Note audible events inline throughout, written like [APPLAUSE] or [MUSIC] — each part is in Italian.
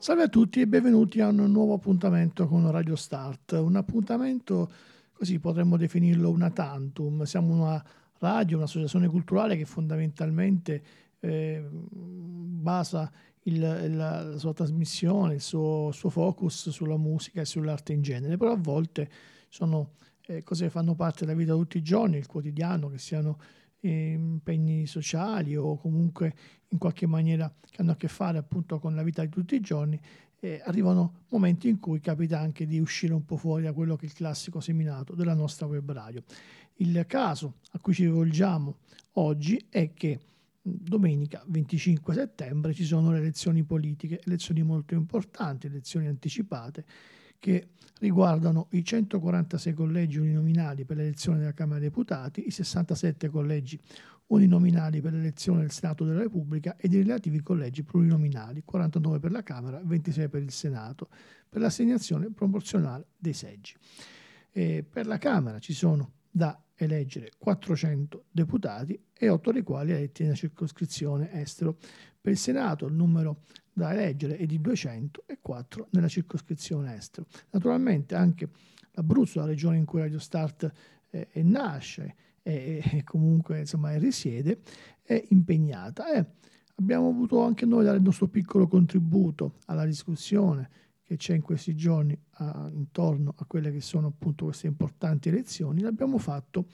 Salve a tutti e benvenuti a un nuovo appuntamento con Radio Start. Un appuntamento, così potremmo definirlo una tantum. Siamo una radio, un'associazione culturale che fondamentalmente eh, basa il, la, la, sua trasmissione, il suo, suo, focus sulla musica e sull'arte in genere, però a volte sono eh, cose che fanno parte della vita di tutti i giorni, il quotidiano, che siano eh, impegni sociali o comunque in qualche maniera che hanno a che fare appunto con la vita di tutti i giorni, eh, arrivano momenti in cui capita anche di uscire un po' fuori da quello che è il classico seminato della nostra web radio. Il caso a cui ci rivolgiamo oggi è che domenica 25 settembre ci sono le elezioni politiche, elezioni molto importanti, elezioni anticipate che riguardano i 146 collegi uninominali per l'elezione della Camera dei Deputati, i 67 collegi uninominali per l'elezione del Senato della Repubblica ed i relativi collegi plurinominali, 49 per la Camera, 26 per il Senato, per l'assegnazione proporzionale dei seggi. E per la Camera ci sono da eleggere 400 deputati e 8 dei quali eletti nella circoscrizione estero. Per il Senato il numero da eleggere è di 204 nella circoscrizione estero. Naturalmente anche l'Abruzzo, la regione in cui Radio Start eh, nasce e, e comunque insomma, risiede, è impegnata. E abbiamo avuto anche noi dare il nostro piccolo contributo alla discussione che c'è in questi giorni a, intorno a quelle che sono appunto queste importanti elezioni, l'abbiamo fatto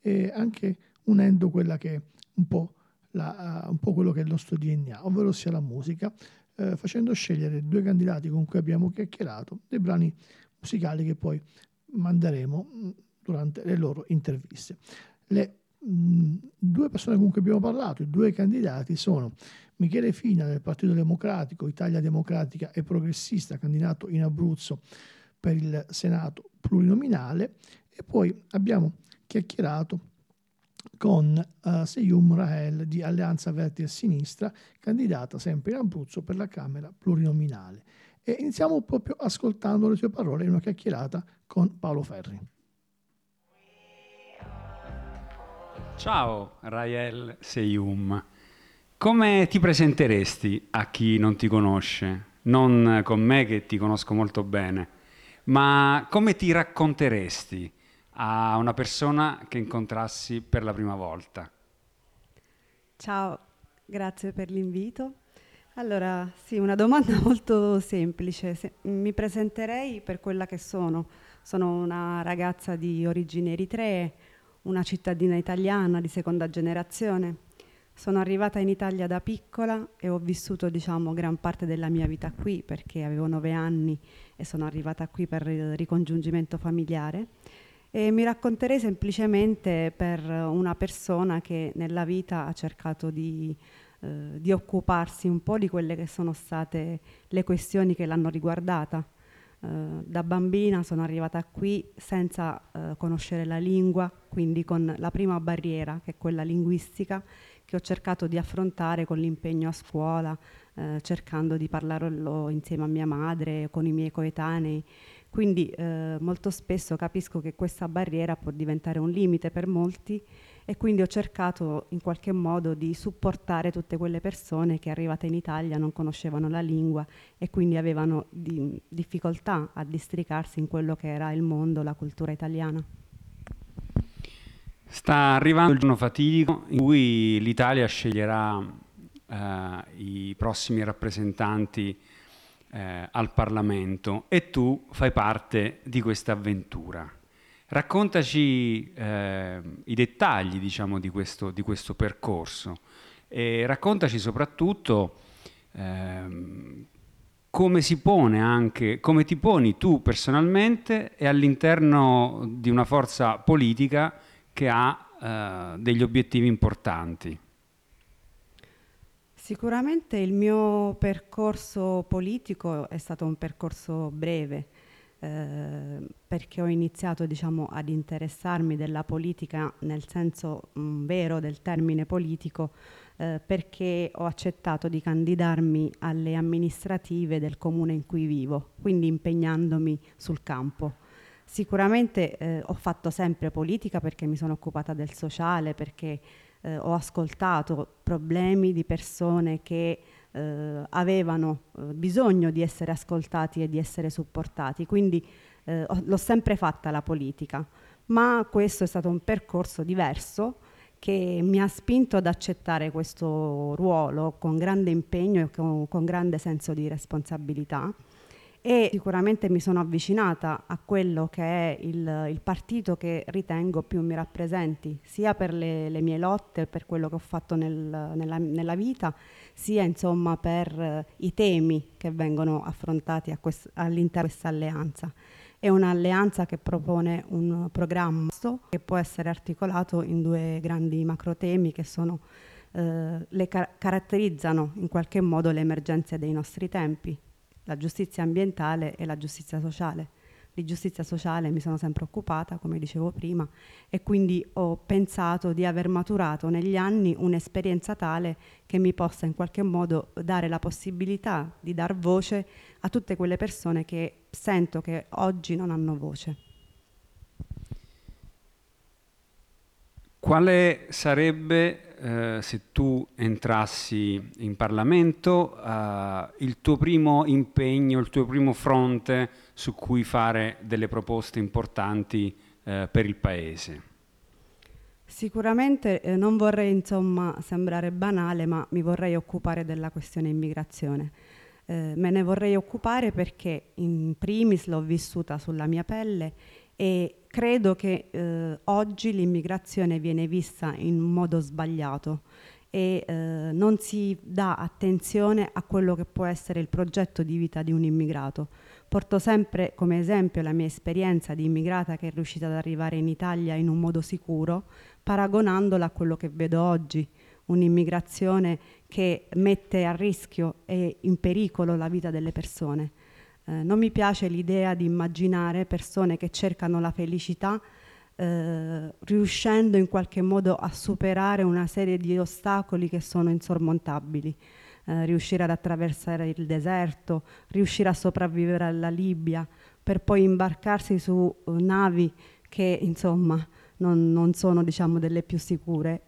eh, anche unendo quella che un po', la, un po' quello che è il nostro DNA, ovvero sia la musica, eh, facendo scegliere due candidati con cui abbiamo chiacchierato dei brani musicali che poi manderemo mm, durante le loro interviste. Le mh, due persone con cui abbiamo parlato, i due candidati sono Michele Fina del Partito Democratico, Italia Democratica e Progressista, candidato in Abruzzo per il Senato plurinominale e poi abbiamo chiacchierato con uh, Seyum Rahel di Alleanza Verdi e Sinistra, candidata sempre in Abruzzo per la Camera plurinominale. E iniziamo proprio ascoltando le sue parole in una chiacchierata con Paolo Ferri. Ciao Rael Seyum. Come ti presenteresti a chi non ti conosce? Non con me che ti conosco molto bene, ma come ti racconteresti a una persona che incontrassi per la prima volta? Ciao, grazie per l'invito. Allora, sì, una domanda [LAUGHS] molto semplice. Se, mi presenterei per quella che sono. Sono una ragazza di origini eritree, una cittadina italiana di seconda generazione sono arrivata in Italia da piccola e ho vissuto diciamo, gran parte della mia vita qui perché avevo nove anni e sono arrivata qui per il ricongiungimento familiare. E mi racconterei semplicemente per una persona che nella vita ha cercato di, eh, di occuparsi un po' di quelle che sono state le questioni che l'hanno riguardata. Uh, da bambina sono arrivata qui senza uh, conoscere la lingua, quindi con la prima barriera, che è quella linguistica, che ho cercato di affrontare con l'impegno a scuola, eh, cercando di parlarlo insieme a mia madre, con i miei coetanei. Quindi eh, molto spesso capisco che questa barriera può diventare un limite per molti e quindi ho cercato in qualche modo di supportare tutte quelle persone che arrivate in Italia non conoscevano la lingua e quindi avevano di, difficoltà a districarsi in quello che era il mondo, la cultura italiana. Sta arrivando il giorno fatidico in cui l'Italia sceglierà eh, i prossimi rappresentanti eh, al Parlamento e tu fai parte di questa avventura. Raccontaci eh, i dettagli diciamo, di, questo, di, questo, percorso e raccontaci soprattutto ehm, come si pone anche, come ti poni tu personalmente e all'interno di una forza politica che ha eh, degli obiettivi importanti. Sicuramente il mio percorso politico è stato un percorso breve, eh, perché ho iniziato diciamo, ad interessarmi della politica nel senso mh, mm, vero del termine politico, eh, perché ho accettato di candidarmi alle amministrative del comune in cui vivo, quindi impegnandomi sul campo. Sicuramente eh, ho fatto sempre politica perché mi sono occupata del sociale, perché eh, ho ascoltato problemi di persone che eh, avevano eh, bisogno di essere ascoltati e di essere supportati. Quindi eh, l'ho sempre fatta la politica, ma questo è stato un percorso diverso che mi ha spinto ad accettare questo ruolo con grande impegno e con, con grande senso di responsabilità e sicuramente mi sono avvicinata a quello che è il, il partito che ritengo più mi rappresenti, sia per le, le mie lotte, per quello che ho fatto nel, nella, nella, vita, sia insomma per uh, i temi che vengono affrontati quest- all'interno di questa alleanza. È un'alleanza che propone un programma che può essere articolato in due grandi macro temi che sono Uh, le car- caratterizzano in qualche modo le emergenze dei nostri tempi, la giustizia ambientale e la giustizia sociale. Di giustizia sociale mi sono sempre occupata, come dicevo prima, e quindi ho pensato di aver maturato negli anni un'esperienza tale che mi possa in qualche modo dare la possibilità di dar voce a tutte quelle persone che sento che oggi non hanno voce. Quale sarebbe, eh, se tu entrassi in Parlamento, eh, il tuo primo impegno, il tuo primo fronte su cui fare delle proposte importanti eh, per il Paese? Sicuramente eh, non vorrei insomma sembrare banale, ma mi vorrei occupare della questione immigrazione. Eh, me ne vorrei occupare perché in primis l'ho vissuta sulla mia pelle e credo che eh, oggi l'immigrazione viene vista in modo sbagliato e eh, non si dà attenzione a quello che può essere il progetto di vita di un immigrato. Porto sempre come esempio la mia esperienza di immigrata che è riuscita ad arrivare in Italia in un modo sicuro, paragonandola a quello che vedo oggi, un'immigrazione che mette a rischio e in pericolo la vita delle persone. Eh, non mi piace l'idea di immaginare persone che cercano la felicità eh, riuscendo in qualche modo a superare una serie di ostacoli che sono insormontabili. Eh, riuscire ad attraversare il deserto, riuscire a sopravvivere alla Libia, per poi imbarcarsi su uh, navi che insomma non, non sono diciamo, delle più sicure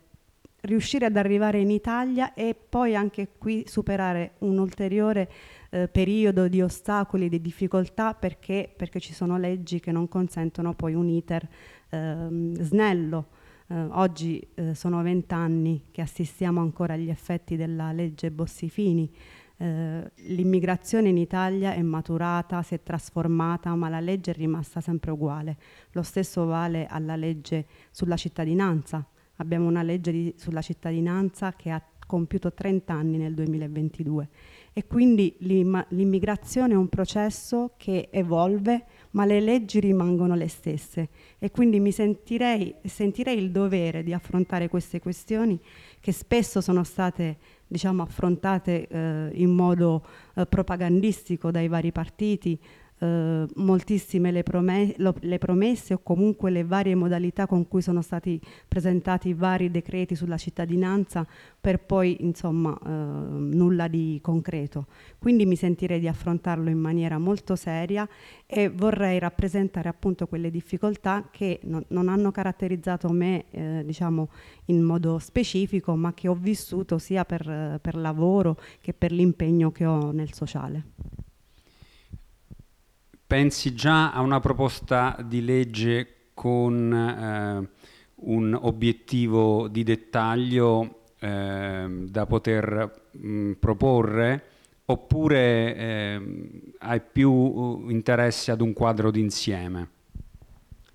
riuscire ad arrivare in Italia e poi anche qui superare un ulteriore eh, periodo di ostacoli, di difficoltà perché, perché, ci sono leggi che non consentono poi un iter eh, snello. Eh, oggi eh, sono vent'anni che assistiamo ancora agli effetti della legge Bossifini. Eh, l'immigrazione in Italia è maturata, si è trasformata, ma la legge è rimasta sempre uguale. Lo stesso vale alla legge sulla cittadinanza. Abbiamo una legge di, sulla cittadinanza che ha compiuto 30 anni nel 2022 e quindi l'immigrazione è un processo che evolve, ma le leggi rimangono le stesse. E quindi mi sentirei, sentirei il dovere di affrontare queste questioni che spesso sono state diciamo, affrontate eh, in modo eh, propagandistico dai vari partiti, eh, moltissime le, promesse, lo, le, promesse o comunque le varie modalità con cui sono stati presentati vari decreti sulla cittadinanza per poi insomma eh, nulla di concreto. Quindi mi sentirei di affrontarlo in maniera molto seria e vorrei rappresentare appunto quelle difficoltà che non, non hanno caratterizzato me eh, diciamo in modo specifico ma che ho vissuto sia per, per lavoro che per l'impegno che ho nel sociale pensi già a una proposta di legge con eh, un obiettivo di dettaglio eh, da poter mh, proporre oppure eh, hai più uh, interesse ad un quadro d'insieme?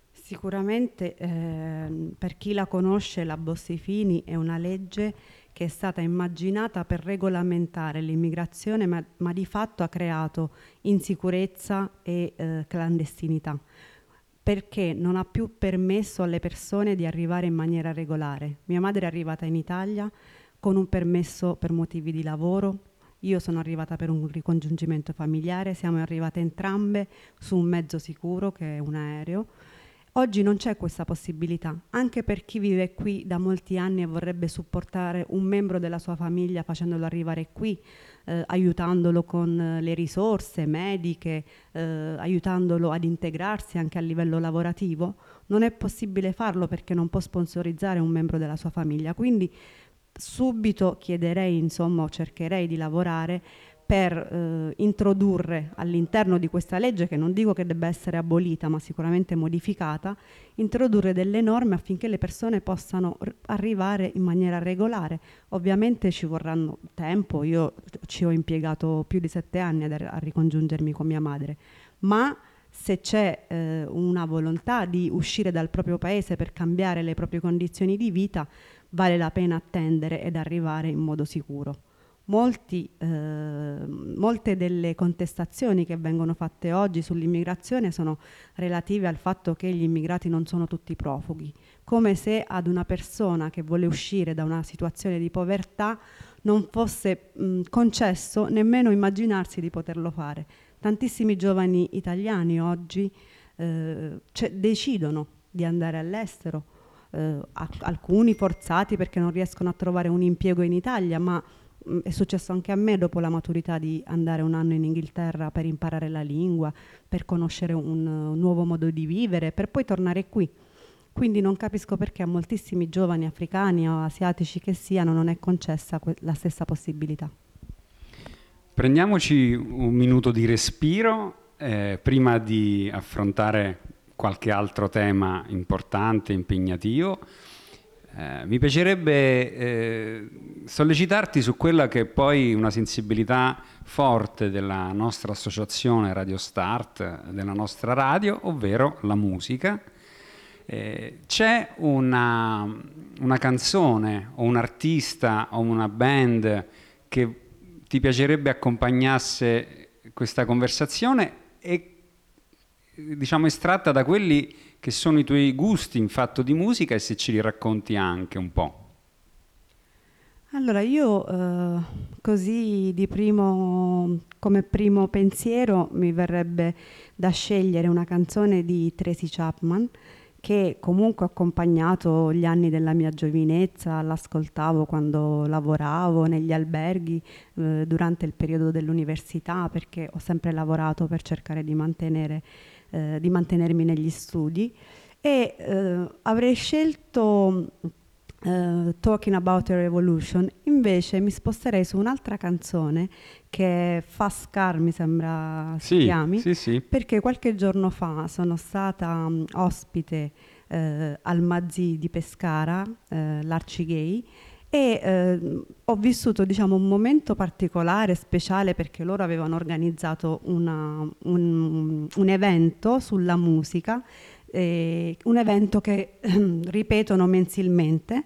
Sicuramente eh, per chi la conosce la Bossi-Fini è una legge che è stata immaginata per regolamentare l'immigrazione, ma, ma di fatto ha creato insicurezza e eh, clandestinità perché non ha più permesso alle persone di arrivare in maniera regolare. Mia madre è arrivata in Italia con un permesso per motivi di lavoro, io sono arrivata per un ricongiungimento familiare, siamo arrivate entrambe su un mezzo sicuro che è un aereo Oggi non c'è questa possibilità, anche per chi vive qui da molti anni e vorrebbe supportare un membro della sua famiglia facendolo arrivare qui, eh, aiutandolo con eh, le risorse mediche, eh, aiutandolo ad integrarsi anche a livello lavorativo, non è possibile farlo perché non può sponsorizzare un membro della sua famiglia. Quindi subito chiederei, insomma, o cercherei di lavorare per eh, introdurre all'interno di questa legge, che non dico che debba essere abolita, ma sicuramente modificata, introdurre delle norme affinché le persone possano r- arrivare in maniera regolare. Ovviamente ci vorranno tempo, io ci ho impiegato più di sette anni a, a ricongiungermi con mia madre, ma se c'è eh, una volontà di uscire dal proprio paese per cambiare le proprie condizioni di vita, vale la pena attendere ed arrivare in modo sicuro molti, eh, molte delle contestazioni che vengono fatte oggi sull'immigrazione sono relative al fatto che gli immigrati non sono tutti profughi, come se ad una persona che vuole uscire da una situazione di povertà non fosse mh, concesso nemmeno immaginarsi di poterlo fare. Tantissimi giovani italiani oggi eh, decidono di andare all'estero, eh, alcuni forzati perché non riescono a trovare un impiego in Italia, ma Mm, è successo anche a me dopo la maturità di andare un anno in Inghilterra per imparare la lingua, per conoscere un, un nuovo modo di vivere, per poi tornare qui. Quindi non capisco perché a moltissimi giovani africani o asiatici che siano non è concessa que- la stessa possibilità. Prendiamoci un minuto di respiro eh, prima di affrontare qualche altro tema importante, impegnativo. Eh, mi piacerebbe eh, sollecitarti su quella che è poi una sensibilità forte della nostra associazione Radio Start, della nostra radio, ovvero la musica. Eh, c'è una, una, canzone o un artista o una band che ti piacerebbe accompagnasse questa conversazione e diciamo estratta da quelli che sono i tuoi gusti in fatto di musica e se ci li racconti anche un po'. Allora, io eh, così di primo, come primo pensiero mi verrebbe da scegliere una canzone di Tracy Chapman che comunque ha accompagnato gli anni della mia giovinezza, l'ascoltavo quando lavoravo negli alberghi eh, durante il periodo dell'università perché ho sempre lavorato per cercare di mantenere eh, di mantenermi negli studi e eh, avrei scelto Uh, Talking About a Revolution, invece mi sposterei su un'altra canzone che è Fast Car, mi sembra si sì, chiami, sì, sì. perché qualche giorno fa sono stata um, ospite uh, al Mazzi di Pescara, uh, l'Arcigay, e eh, ho vissuto diciamo, un momento particolare, speciale, perché loro avevano organizzato una, un, un, evento sulla musica, eh, un evento che ripetono mensilmente.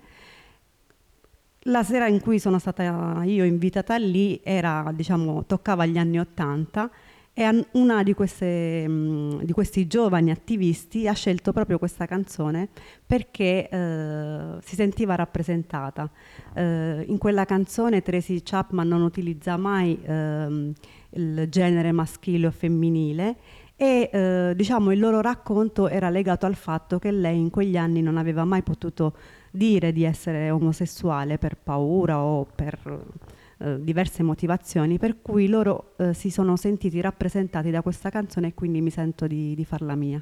La sera in cui sono stata io invitata lì era, diciamo, toccava gli anni Ottanta e una di, queste, mh, di, questi giovani attivisti ha scelto proprio questa canzone perché eh, si sentiva rappresentata. Eh, in quella canzone Tracy Chapman non utilizza mai eh, il genere maschile o femminile e eh, diciamo il loro racconto era legato al fatto che lei in quegli anni non aveva mai potuto dire di essere omosessuale per paura o per eh, diverse motivazioni per cui loro eh, si sono sentiti rappresentati da questa canzone e quindi mi sento di, di farla mia.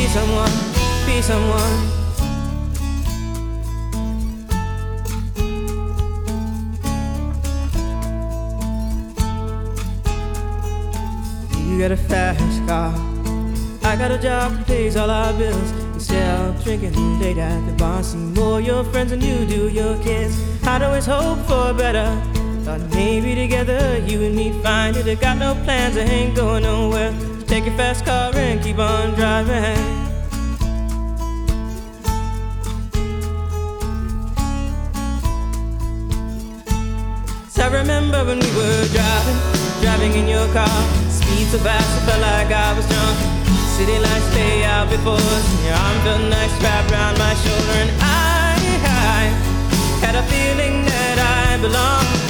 be someone, be someone. You got a fast car. I got a job that pays all our bills. Instead of drinking late at the bar, see more your friends than you do your kids. I'd always hope for better. Thought maybe together you and me find it. I got no plans, I ain't going nowhere. Take your fast car and keep on driving. So I remember when we were driving, driving in your car. Speed so fast, I felt like I was drunk. City lights lay out before us, your arm felt nice wrapped around my shoulder. And I, I had a feeling that I belonged.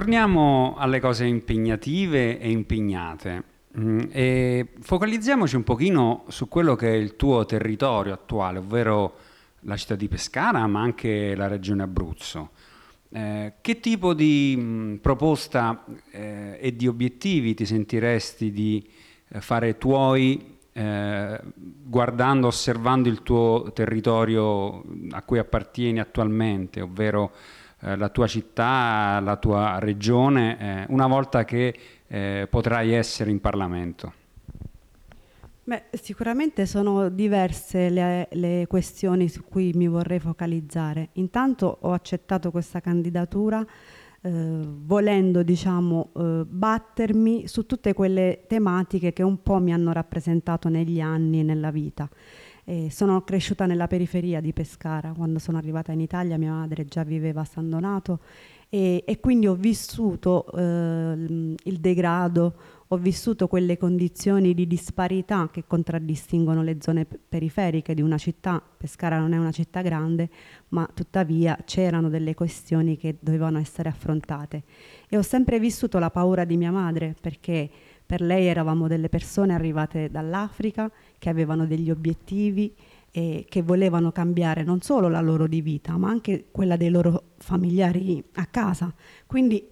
Torniamo alle cose impegnative e impegnate mm, e focalizziamoci un pochino su quello che è il tuo territorio attuale, ovvero la città di Pescara, ma anche la regione Abruzzo. Eh, che tipo di mh, proposta eh, e di obiettivi ti sentiresti di eh, fare tuoi eh, guardando, osservando il tuo territorio a cui appartieni attualmente, ovvero eh, la tua città, la tua regione, eh, una volta che eh, potrai essere in Parlamento? Beh, sicuramente sono diverse le, le questioni su cui mi vorrei focalizzare. Intanto ho accettato questa candidatura eh, volendo diciamo, eh, battermi su tutte quelle tematiche che un po' mi hanno rappresentato negli anni e nella vita. E sono cresciuta nella periferia di Pescara, quando sono arrivata in Italia mia madre già viveva a San Donato e, e quindi ho vissuto eh, il degrado, ho vissuto quelle condizioni di disparità che contraddistinguono le zone periferiche di una città. Pescara non è una città grande, ma tuttavia c'erano delle questioni che dovevano essere affrontate. E ho sempre vissuto la paura di mia madre perché per lei eravamo delle persone arrivate dall'Africa che avevano degli obiettivi e che volevano cambiare non solo la loro di vita, ma anche quella dei loro familiari a casa. Quindi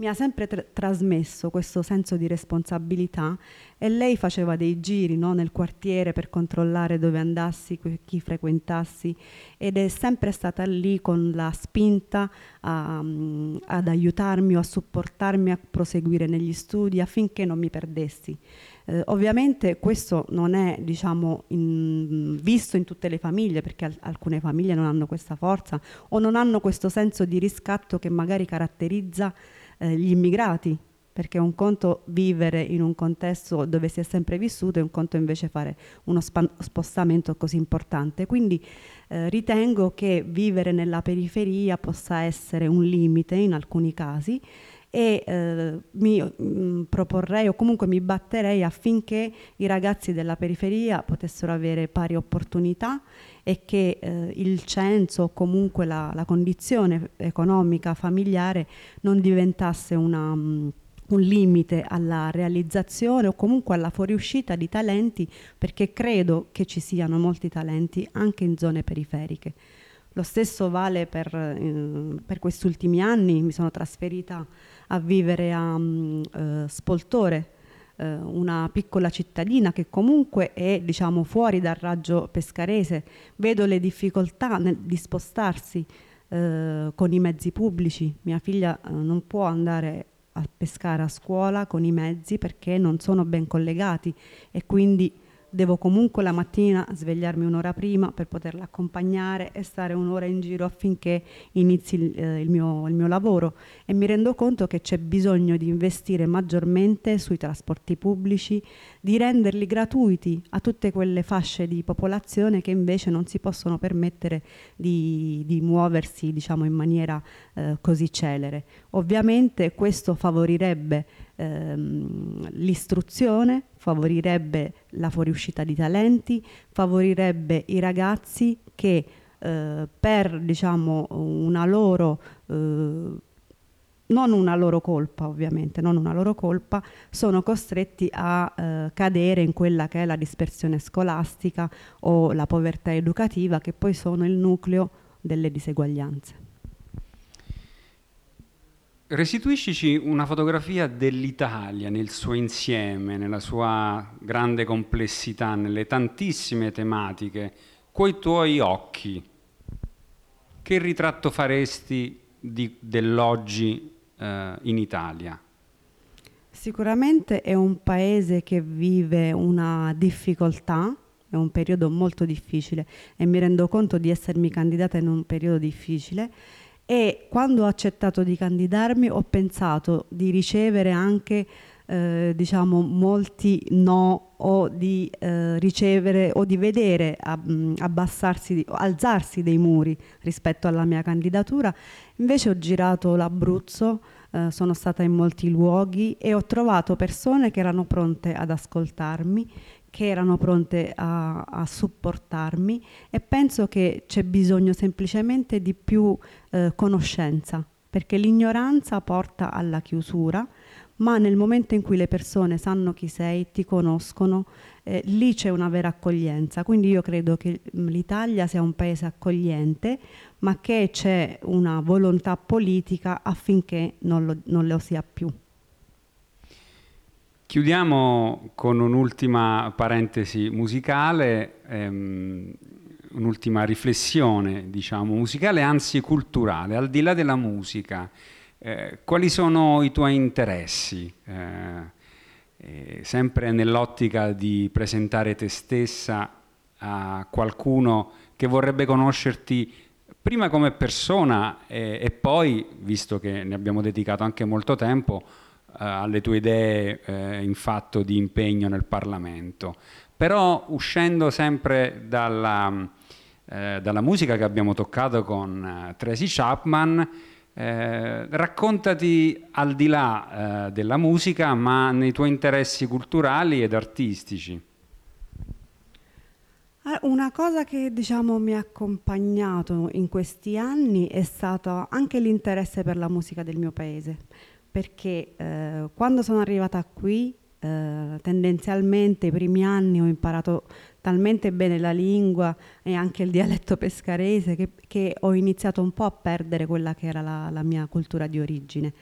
mi ha sempre tra- trasmesso questo senso di responsabilità e lei faceva dei giri no, nel quartiere per controllare dove andassi, chi frequentassi ed è sempre stata lì con la spinta a, um, ad aiutarmi o a supportarmi a proseguire negli studi affinché non mi perdessi. Eh, ovviamente questo non è diciamo, in, visto in tutte le famiglie perché al- alcune famiglie non hanno questa forza o non hanno questo senso di riscatto che magari caratterizza eh, gli immigrati, perché un conto vivere in un contesto dove si è sempre vissuto e un conto invece fare uno spostamento così importante. Quindi eh, ritengo che vivere nella periferia possa essere un limite in alcuni casi e eh, mi mh, mm, proporrei o comunque mi batterei affinché i ragazzi della periferia potessero avere pari opportunità e che eh, il censo o comunque la, la, condizione economica familiare non diventasse una, um, un limite alla realizzazione o comunque alla fuoriuscita di talenti perché credo che ci siano molti talenti anche in zone periferiche. Lo stesso vale per, eh, per questi ultimi anni, mi sono trasferita a vivere a um, uh, Spoltore, uh, una piccola cittadina che comunque è diciamo, fuori dal raggio pescarese. Vedo le difficoltà nel, di spostarsi uh, con i mezzi pubblici. Mia figlia non può andare a pescare a scuola con i mezzi perché non sono ben collegati e quindi devo comunque la mattina svegliarmi un'ora prima per poterla accompagnare e stare un'ora in giro affinché inizi il, eh, il, mio, il, mio, lavoro e mi rendo conto che c'è bisogno di investire maggiormente sui trasporti pubblici, di renderli gratuiti a tutte quelle fasce di popolazione che invece non si possono permettere di, di muoversi diciamo, in maniera eh, così celere. Ovviamente questo favorirebbe ehm, l'istruzione, favorirebbe la fuoriuscita di talenti, favorirebbe i ragazzi che eh, per diciamo, una loro eh, non una loro colpa ovviamente, non una loro colpa, sono costretti a eh, cadere in quella che è la dispersione scolastica o la povertà educativa che poi sono il nucleo delle diseguaglianze. Restituiscici una fotografia dell'Italia nel suo insieme, nella sua grande complessità, nelle tantissime tematiche, coi tuoi occhi. Che ritratto faresti di, dell'oggi eh, in Italia? Sicuramente è un paese che vive una difficoltà, è un periodo molto difficile e mi rendo conto di essermi candidata in un periodo difficile e quando ho accettato di candidarmi ho pensato di ricevere anche eh, diciamo molti no o di eh, ricevere o di vedere ab- abbassarsi, alzarsi dei muri rispetto alla mia candidatura. Invece ho girato l'Abruzzo, eh, sono stata in molti luoghi e ho trovato persone che erano pronte ad ascoltarmi, che erano pronte a, a, supportarmi e penso che c'è bisogno semplicemente di più eh, conoscenza, perché l'ignoranza porta alla chiusura, ma nel momento in cui le persone sanno chi sei, ti conoscono, eh, lì c'è una vera accoglienza. Quindi io credo che mm, l'Italia sia un paese accogliente, ma che c'è una volontà politica affinché non lo, non lo sia più. Chiudiamo con un'ultima parentesi musicale, ehm, un'ultima riflessione, diciamo, musicale, anzi culturale, al di là della musica. Eh, quali sono i tuoi interessi? Eh, eh, sempre nell'ottica di presentare te stessa a qualcuno che vorrebbe conoscerti prima come persona e poi, visto che ne abbiamo dedicato anche molto tempo, eh, alle tue idee eh, in fatto di impegno nel Parlamento. Però uscendo sempre dalla, eh, dalla musica che abbiamo toccato con Tracy Chapman, eh, raccontati al di là eh, della musica, ma nei tuoi interessi culturali ed artistici. Una cosa che diciamo mi ha accompagnato in questi anni è stato anche l'interesse per la musica del mio paese perché eh, quando sono arrivata qui eh, tendenzialmente i primi anni ho imparato talmente bene la lingua e anche il dialetto pescarese che, che ho iniziato un po' a perdere quella che era la, la mia cultura di origine.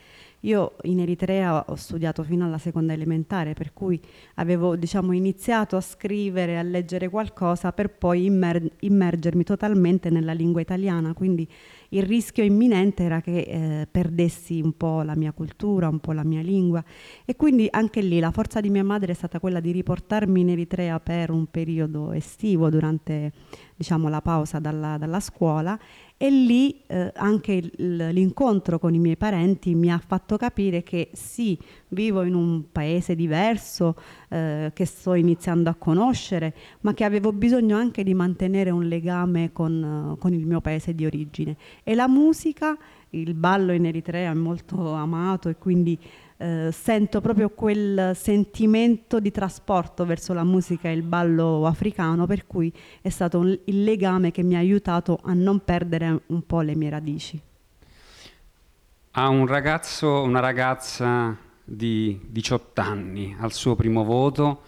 Io in Eritrea ho studiato fino alla seconda elementare, per cui avevo diciamo, iniziato a scrivere, a leggere qualcosa per poi immer- immergermi totalmente nella lingua italiana, quindi il rischio imminente era che eh, perdessi un po' la mia cultura, un po' la mia lingua. E quindi anche lì la forza di mia madre è stata quella di riportarmi in Eritrea per un periodo estivo durante diciamo, la pausa dalla, dalla scuola e lì eh, anche l'incontro con i miei parenti mi ha fatto capire che sì, vivo in un paese diverso, eh, che sto iniziando a conoscere, ma che avevo bisogno anche di mantenere un legame con, con il mio paese di origine. E la musica, il ballo in Eritrea è molto amato e quindi eh, sento proprio quel sentimento di trasporto verso la musica e il ballo africano, per cui è stato un, il legame che mi ha aiutato a non perdere un po' le mie radici. A un ragazzo, una ragazza di 18 anni, al suo primo voto,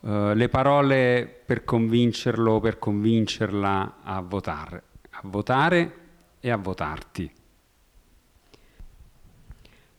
eh, le parole per convincerlo, per convincerla a votare, a votare e a votarti.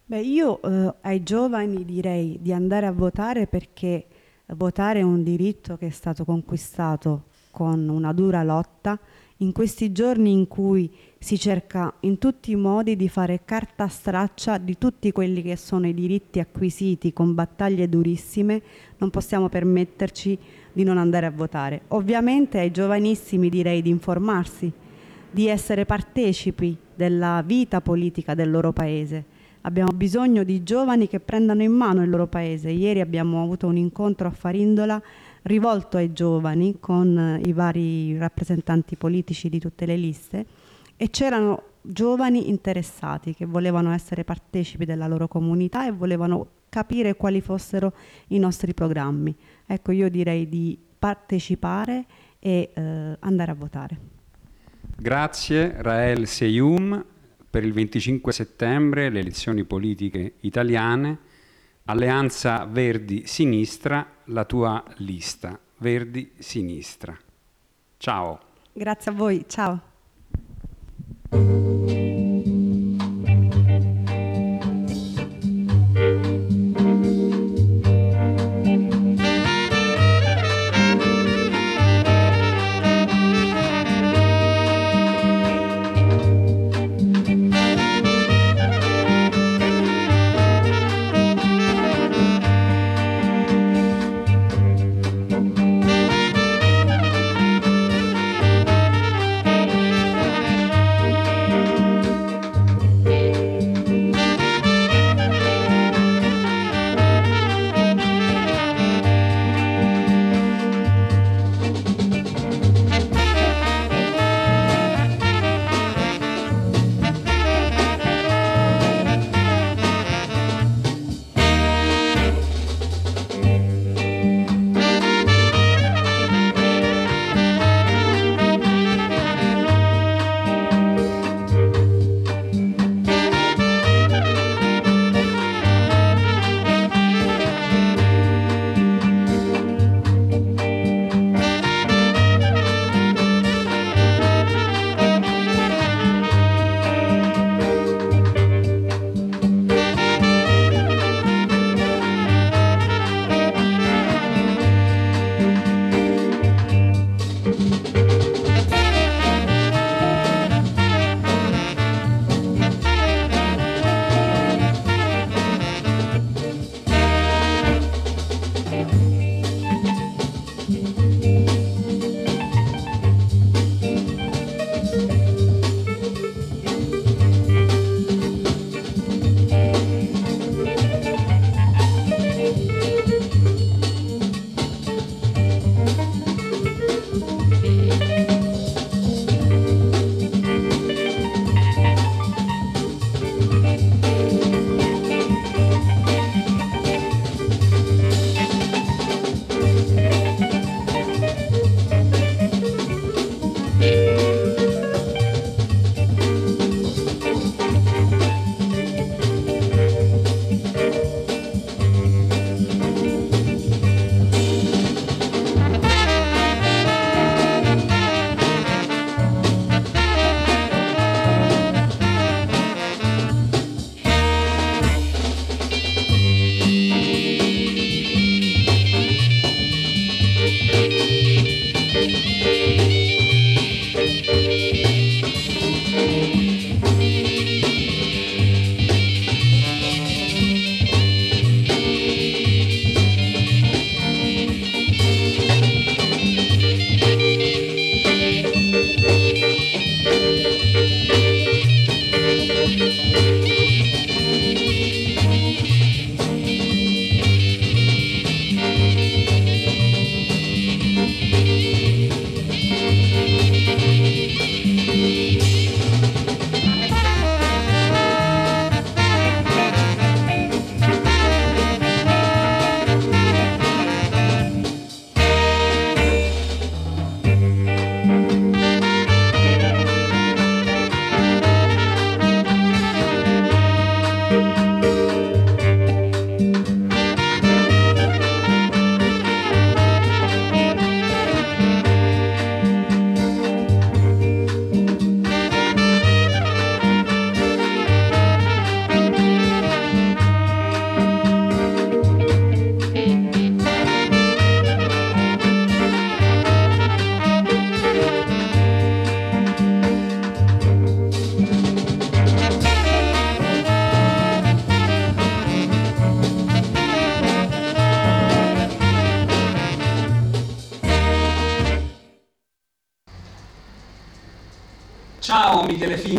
Beh, io eh, ai giovani direi di andare a votare perché votare è un diritto che è stato conquistato con una dura lotta in questi giorni in cui si cerca in tutti i modi di fare carta straccia di tutti quelli che sono i diritti acquisiti con battaglie durissime, non possiamo permetterci di non andare a votare. Ovviamente ai giovanissimi direi di informarsi, di essere partecipi della vita politica del loro paese Abbiamo bisogno di giovani che prendano in mano il loro paese. Ieri abbiamo avuto un incontro a Farindola rivolto ai giovani con eh, i vari rappresentanti politici di tutte le liste e c'erano giovani interessati che volevano essere partecipi della loro comunità e volevano capire quali fossero i nostri programmi. Ecco, io direi di partecipare e eh, andare a votare. Grazie Rael Seyum per il 25 settembre le elezioni politiche italiane, Alleanza Verdi-Sinistra, la tua lista. Verdi-Sinistra. Ciao. Grazie a voi, ciao.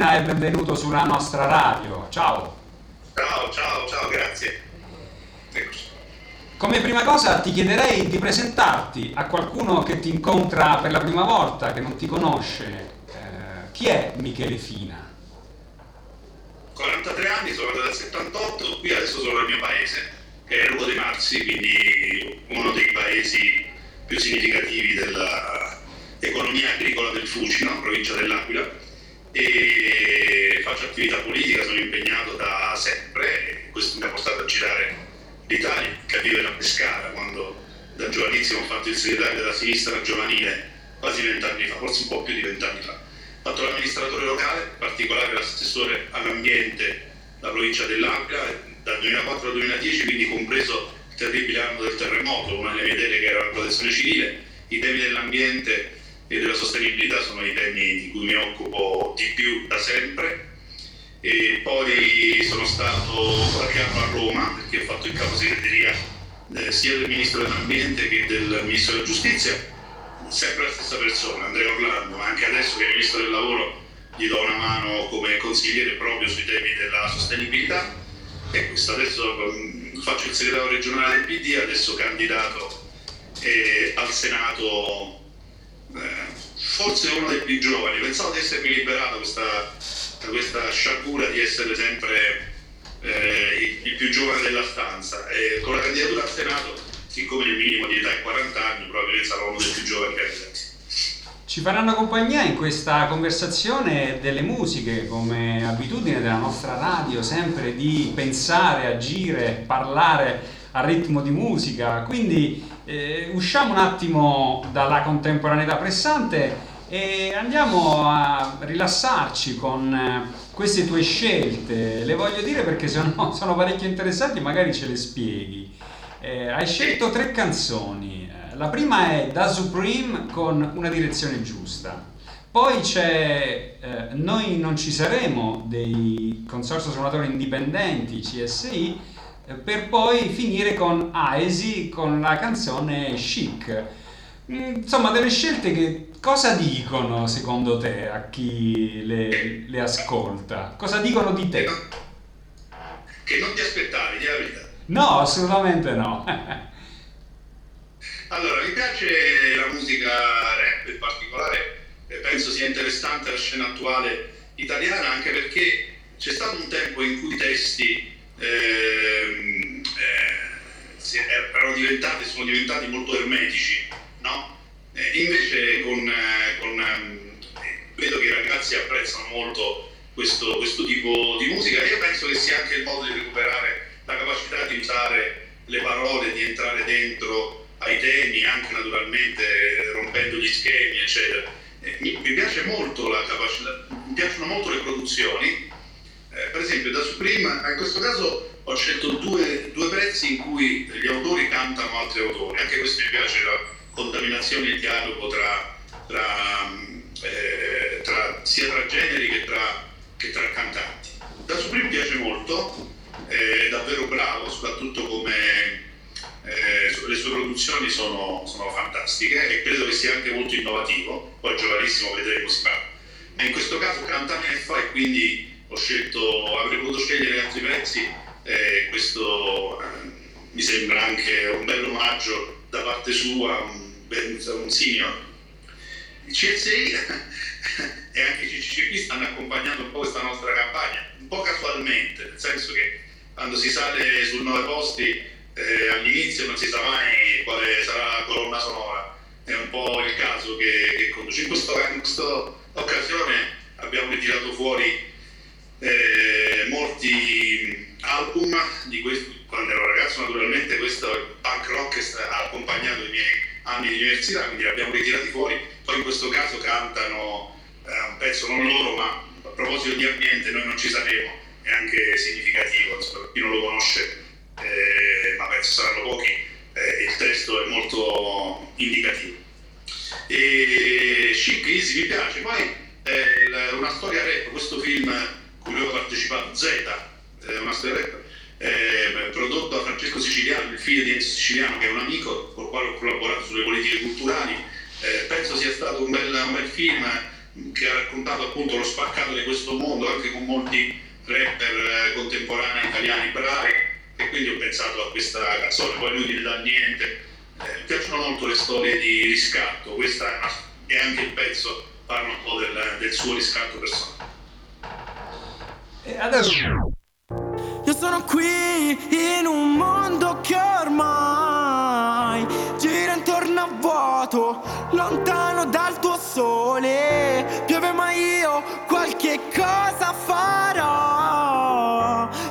Fina e benvenuto sulla nostra radio. Ciao. Ciao, ciao, ciao, grazie. Eccoci. Come prima cosa ti chiederei di presentarti a qualcuno che ti incontra per la prima volta, che non ti conosce. Eh, chi è Michele Fina? 43 anni, sono nato nel 78, qui adesso sono nel mio paese, che è Ruo dei Marsi, quindi uno dei paesi più significativi dell'economia agricola del Fucino, provincia dell'Aquila, e faccio attività politica, sono impegnato da sempre e questo mi ha portato a girare l'Italia, capire la Pescara, quando da giovanissimo ho fatto il segretario della sinistra giovanile quasi vent'anni fa, forse un po' più di vent'anni fa. Ho fatto l'amministratore locale, in particolare l'assessore all'ambiente della provincia dell'Aquila, dal 2004 al 2010, quindi compreso il terribile anno del terremoto, una delle mie deleghe era la protezione civile, i temi dell'ambiente e della sostenibilità sono i temi di cui mi occupo di più da sempre. E poi sono stato anno a Roma perché ho fatto il capo segreteria eh, sia del Ministro dell'Ambiente che del Ministro della Giustizia, sempre la stessa persona, Andrea Orlando, ma anche adesso che è Ministro del Lavoro gli do una mano come consigliere proprio sui temi della sostenibilità. E questo adesso mm, faccio il segretario regionale del PD, adesso candidato eh, al Senato forse uno dei più giovani, pensavo di essermi liberato questa, da questa sciagura di essere sempre eh, il, il, più giovane della stanza e con la candidatura al Senato, siccome il minimo di età è 40 anni, probabilmente sarò uno dei più giovani candidati. Ci faranno compagnia in questa conversazione delle musiche, come abitudine della nostra radio, sempre di pensare, agire, parlare a ritmo di musica. Quindi eh, usciamo un attimo dalla contemporaneità pressante e andiamo a rilassarci con eh, queste tue scelte. Le voglio dire perché sono, [LAUGHS] sono parecchio interessanti, magari ce le spieghi. Eh, hai scelto tre canzoni. La prima è Da Supreme con Una direzione giusta. Poi c'è eh, Noi non ci saremo dei consorsi suonatori indipendenti, CSI, eh, per poi finire con Aesi con la canzone Chic. Mm, insomma, delle scelte che cosa dicono secondo te a chi le, le ascolta? Cosa dicono di te? Che non ti aspettavi, di la verità. No, assolutamente no. [LAUGHS] allora, mi piace la musica rap in particolare, penso sia interessante la scena attuale italiana anche perché c'è stato un tempo in cui i testi eh, eh, erano diventati, sono diventati molto ermetici, no? Eh, invece con, eh, con ehm, vedo che i ragazzi apprezzano molto questo, questo tipo di musica e io penso che sia anche il modo di recuperare la capacità di usare le parole, di entrare dentro ai temi, anche naturalmente rompendo gli schemi, eccetera. Eh, mi, piace molto la capacità, mi piacciono molto le produzioni eh, per esempio da Supreme, in questo caso ho scelto due, due, pezzi in cui gli autori cantano altri autori, anche questo mi piace, la contaminazione e il dialogo tra, tra, eh, tra, sia tra generi che tra, che tra cantanti. Da Supreme piace molto, è davvero bravo, soprattutto come eh, le sue produzioni sono, sono, fantastiche e credo che sia anche molto innovativo, poi giovanissimo vedremo si fa. Ma in questo caso canta Neffa e quindi ho scelto, avrei potuto scegliere altri pezzi e questo eh, mi sembra anche un bel omaggio da parte sua, un, un senior. Il CSI [LAUGHS] e anche i CCCP stanno accompagnando un po' questa nostra campagna, un po' casualmente, nel senso che quando si sale sul nove posti eh, all'inizio non si sa mai quale sarà la colonna sonora, è un po' il caso che, che conduce. In questa occasione abbiamo ritirato fuori eh, molti album di questo, quando ero ragazzo naturalmente questo punk rock ha accompagnato i miei anni di università, quindi li abbiamo ritirati fuori, poi in questo caso cantano eh, un pezzo non loro, ma a proposito di ambiente noi non ci saremo, è anche significativo, chi non lo conosce, eh, ma penso saranno pochi, eh, il testo è molto indicativo. E Chic Easy mi piace, poi eh, una storia rap, questo film cui ha partecipato, Z, eh, una storia eh, prodotto da Francesco Siciliano, il figlio di Enzo Siciliano, che è un amico con il quale ho collaborato sulle politiche culturali. Eh, penso sia stato un bel, un bel film che ha raccontato appunto lo spaccato di questo mondo anche con molti rapper eh, contemporanei italiani bravi e quindi ho pensato a questa canzone, poi lui non dà niente. Eh, mi piacciono molto le storie di riscatto, questa è, è anche il pezzo, parla un po' del, del suo riscatto personale. E adesso... Io sono qui in un mondo che ormai gira intorno a vuoto, lontano dal tuo sole. Piove ma io qualche cosa farò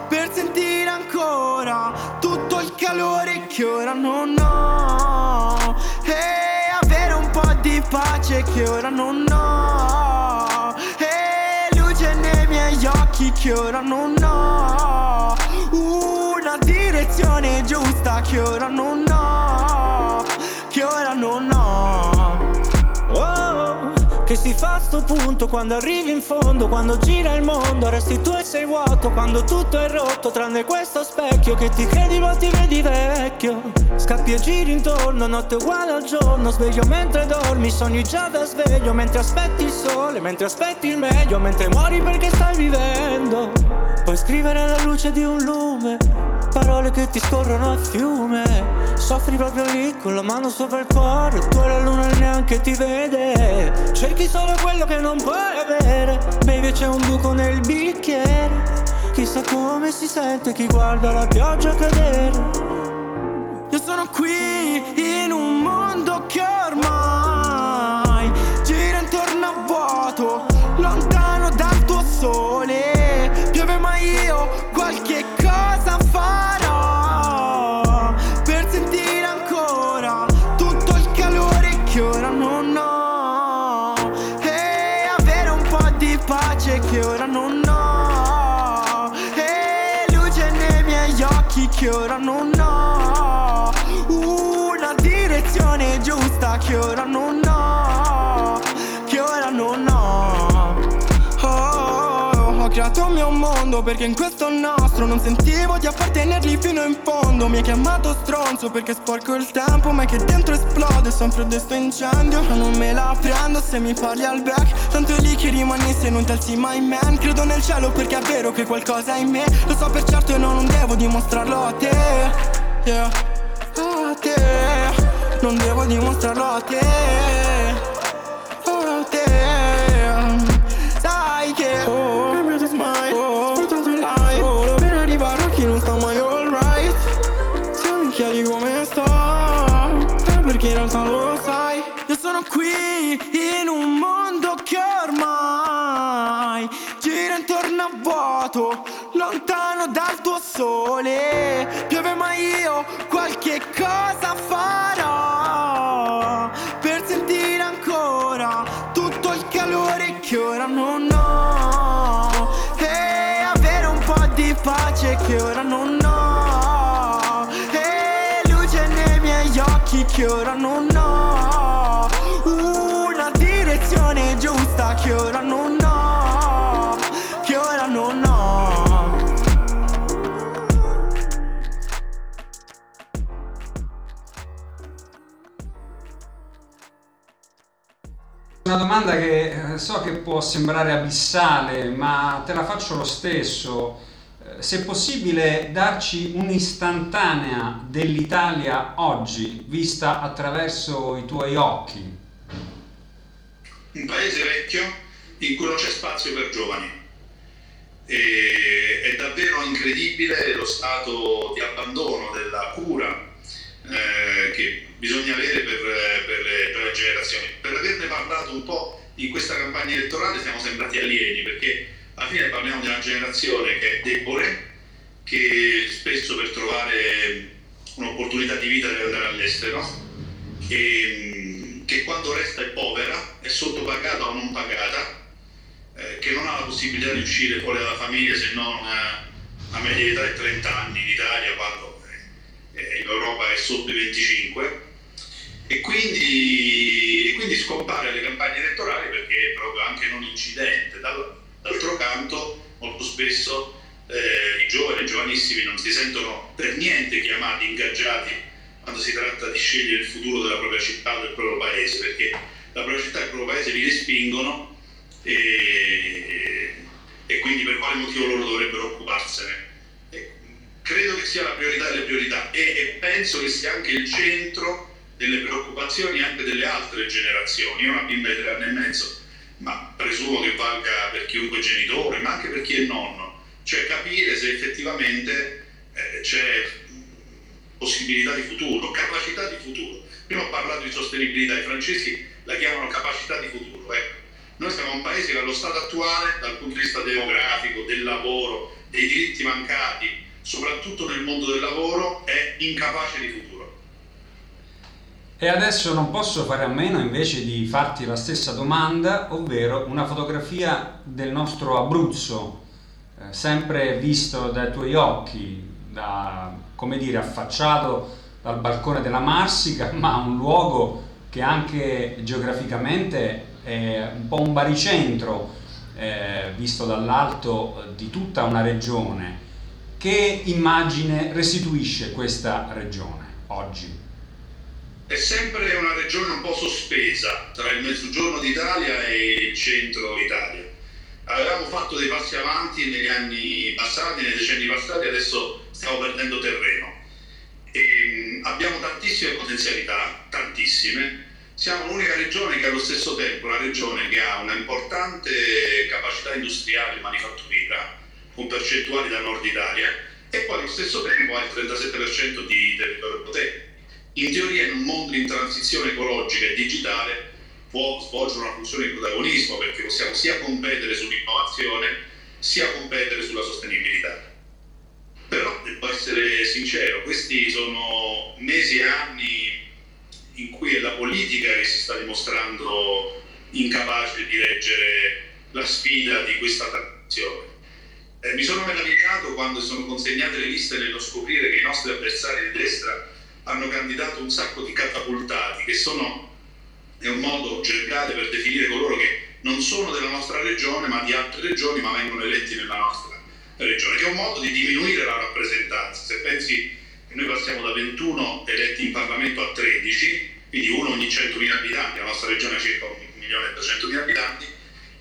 per sentire ancora tutto il calore che ora non ho. E avere un po' di pace che ora non ho. Occhi che ora non ho. Una direzione giusta che ora non ho. Che ora non ho. Si fa sto punto quando arrivi in fondo, quando gira il mondo, resti tu e sei vuoto, quando tutto è rotto, tranne questo specchio che ti credi ma ti vedi vecchio. Scappi e giri intorno, notte uguale al giorno, sveglio mentre dormi, sogni già da sveglio, mentre aspetti il sole, mentre aspetti il meglio, mentre muori perché stai vivendo. Puoi scrivere alla luce di un lume, parole che ti scorrono a fiume. Soffri proprio lì con la mano sopra il cuore, tu la luna neanche ti vede. Cerchi solo quello che non puoi avere, baby c'è un buco nel bicchiere. Chissà come si sente chi guarda la pioggia cadere. Io sono qui perché in questo nostro non sentivo di appartenergli fino in fondo. Mi hai chiamato stronzo perché sporco il tempo, ma è che dentro esplode sempre questo incendio. Ma non me la prendo se mi parli al back. Tanto è lì che rimani se non ti alzi mai man. Credo nel cielo perché è vero che qualcosa è in me. Lo so per certo e no, non devo dimostrarlo a te. Yeah, a te. Non devo dimostrarlo a te. Vuoto Lontano dal tuo sole. Piove ma io qualche cosa farò Per sentire ancora tutto il calore che ora non ho. E avere un po' di pace che ora non ho. E luce nei miei occhi che ora non ho. Una direzione giusta che ora non ho so che può sembrare abissale, ma te la faccio lo stesso. Eh, Se possibile darci un'istantanea dell'Italia oggi, vista attraverso i tuoi occhi. un paese vecchio in cui non c'è spazio per giovani. E è davvero incredibile lo stato di abbandono della cura eh, che bisogna avere per, per le, per le generazioni. Per averne parlato un po' in questa campagna elettorale siamo sembrati alieni perché alla fine parliamo di una generazione che è debole, che spesso per trovare un'opportunità di vita deve andare all'estero, che, che quando resta è povera, è sottopagata o non pagata, eh, che non ha la possibilità di uscire fuori dalla famiglia se non a media età di 30 anni in Italia, quando eh, in Europa è sotto i 25 e quindi, e quindi scompare alle campagne elettorali perché è proprio anche non incidente. Dal- d'altro canto molto spesso eh, i giovani, i giovanissimi non si sentono per niente chiamati, ingaggiati quando si tratta di scegliere il futuro della propria città del proprio paese, perché la propria città e il proprio paese li respingono e, e quindi per quale motivo loro dovrebbero occuparsene. E credo che sia la priorità delle priorità e, e penso che sia anche il centro delle preoccupazioni anche delle altre generazioni. Io ho una bimba di tre anni e mezzo, ma presumo che valga per chiunque genitore, ma anche per chi è nonno, cioè capire se effettivamente eh, c'è possibilità di futuro, capacità di futuro. Prima ho parlato di sostenibilità, i francesi la chiamano capacità di futuro. Ecco. Noi siamo un paese che allo stato attuale, dal punto di vista demografico, del lavoro, dei diritti mancati, soprattutto nel mondo del lavoro, è incapace di futuro. E adesso non posso fare a meno invece di farti la stessa domanda, ovvero una fotografia del nostro Abruzzo, eh, sempre visto dai tuoi occhi, da, come dire, affacciato dal balcone della Marsica, [LAUGHS] ma un luogo che anche geograficamente è un po' un baricentro, eh, visto dall'alto di tutta una regione. Che immagine restituisce questa regione oggi? È sempre una regione un po' sospesa tra il mezzogiorno d'Italia e il centro Italia. Avevamo fatto dei passi avanti negli anni passati, nei decenni passati, adesso stiamo perdendo terreno. E mm, abbiamo tantissime potenzialità, tantissime. Siamo l'unica regione che allo stesso tempo una regione che ha una importante capacità industriale manifatturiera, con percentuali da nord Italia, e poi allo stesso tempo ha il 37% di territorio potente. In teoria in un mondo in transizione ecologica e digitale può svolgere una funzione di protagonismo perché possiamo sia competere sull'innovazione sia competere sulla sostenibilità. Però devo essere sincero, questi sono mesi e anni in cui è la politica che si sta dimostrando incapace di reggere la sfida di questa transizione. Eh, mi sono meravigliato quando sono consegnate le liste nello scoprire che i nostri avversari di destra hanno candidato un sacco di catapultati che sono, è un modo gergale per definire coloro che non sono della nostra regione ma di altre regioni ma vengono eletti nella nostra regione, che è un modo di diminuire la rappresentanza. Se pensi che noi passiamo da 21 eletti in Parlamento a 13, quindi uno ogni 100.000 abitanti, la nostra regione ha circa 1.200.000 abitanti,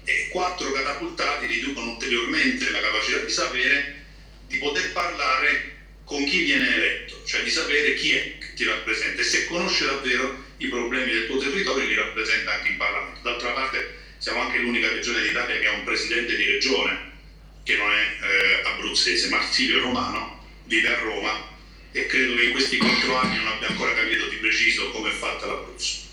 e quattro catapultati riducono ulteriormente la capacità di sapere di poter parlare con chi viene eletto, cioè di sapere chi è ti rappresenta e se conosce davvero i problemi del tuo territorio li rappresenta anche in Parlamento. D'altra parte siamo anche l'unica regione d'Italia che ha un presidente di regione che non è eh, abruzzese, Marsilio Romano, vive a Roma e credo che in questi quattro anni non abbia ancora capito di preciso come è fatta l'Abruzzo.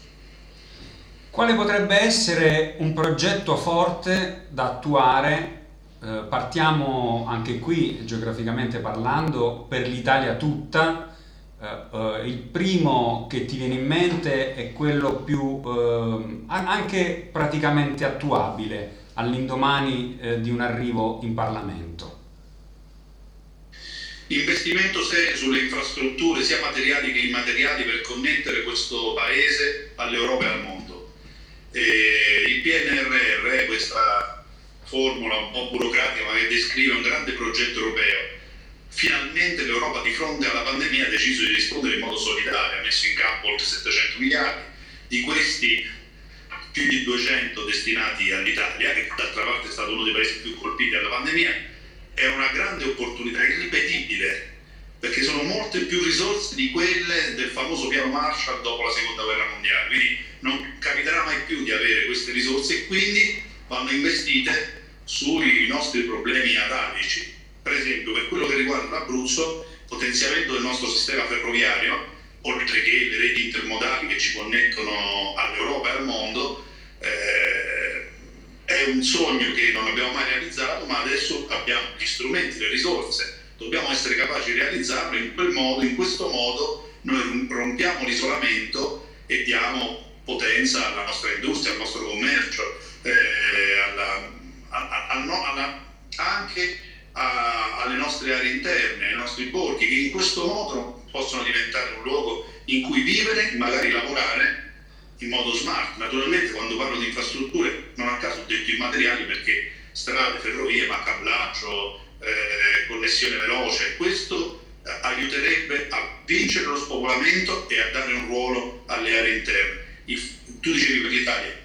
Quale potrebbe essere un progetto forte da attuare? Eh, partiamo anche qui, geograficamente parlando, per l'Italia tutta. Eh, il primo che ti viene in mente è quello più eh, anche praticamente attuabile, all'indomani eh, di un arrivo in Parlamento? Investimento serio sulle infrastrutture, sia materiali che immateriali, per connettere questo paese all'Europa e al mondo. E il PNRR è questa formula un po' burocratica ma che descrive un grande progetto europeo. Finalmente l'Europa di fronte alla pandemia ha deciso di rispondere in modo solidale, ha messo in campo oltre 700 miliardi, di questi più di 200 destinati all'Italia, che d'altra parte è stato uno dei paesi più colpiti dalla pandemia, è una grande opportunità irripetibile, perché sono molte più risorse di quelle del famoso piano Marshall dopo la seconda guerra mondiale, quindi non capiterà mai più di avere queste risorse e quindi vanno investite sui nostri problemi atavici. Per esempio, per quello che riguarda l'Abruzzo, potenziamento del nostro sistema ferroviario, oltre che le reti intermodali che ci connettono all'Europa e al mondo, eh, è un sogno che non abbiamo mai realizzato, ma adesso abbiamo gli strumenti, le risorse, dobbiamo essere capaci di realizzarlo in quel modo, in questo modo noi rompiamo l'isolamento e diamo potenza alla nostra industria, al nostro commercio, eh, alla, a, a, no, alla, anche a, alle nostre aree interne, ai nostri borghi, che in questo modo possono diventare un luogo in cui vivere, magari lavorare in modo smart. Naturalmente quando parlo di infrastrutture non a caso ho detto immateriali perché strade, ferrovie, ma cablaggio, eh, connessione veloce, questo eh, aiuterebbe a vincere lo spopolamento e a dare un ruolo alle aree interne. Il, tu dicevi per l'Italia,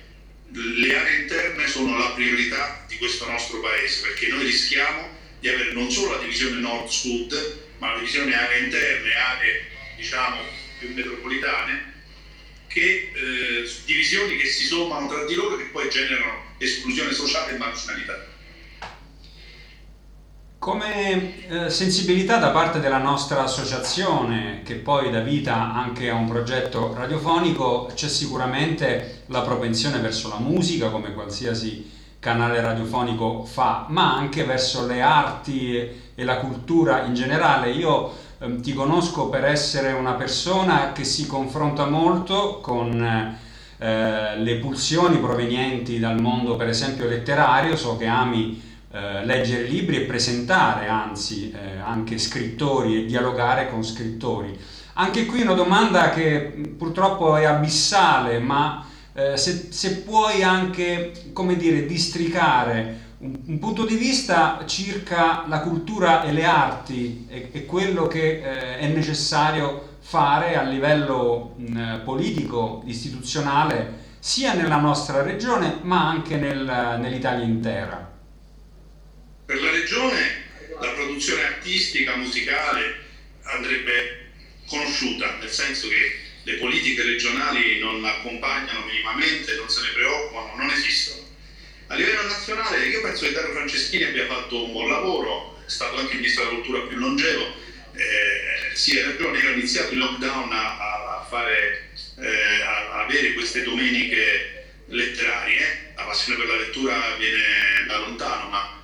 le aree interne sono la priorità di questo nostro paese, perché noi rischiamo di avere non solo la divisione nord-sud, ma la divisione aree interne, aree diciamo più metropolitane, che, eh, divisioni che si sommano tra di loro e che poi generano esclusione sociale e marginalità. Come eh, sensibilità da parte della nostra associazione, che poi dà vita anche a un progetto radiofonico, c'è sicuramente la propensione verso la musica, come qualsiasi canale radiofonico fa, ma anche verso le arti e la cultura in generale. Io eh, ti conosco per essere una persona che si confronta molto con eh, le pulsioni provenienti dal mondo, per esempio, letterario, so che ami eh, leggere libri e presentare, anzi, eh, anche scrittori e dialogare con scrittori. Anche qui una domanda che purtroppo è abissale, ma eh, se, se, puoi anche, come dire, districare un, un, punto di vista circa la cultura e le arti e, e quello che eh, è necessario fare a livello mh, politico, istituzionale, sia nella nostra regione ma anche nel, nell'Italia intera. Per la regione la produzione artistica, musicale andrebbe conosciuta, nel senso che le politiche regionali non accompagnano minimamente, non se ne preoccupano, non esistono. A livello nazionale io penso che Dario Franceschini abbia fatto un buon lavoro, è stato anche il ministro della cultura più longevo, eh, sì hai ragione, io ho iniziato il lockdown a, a, fare, eh, a avere queste domeniche letterarie, la passione per la lettura viene da lontano, ma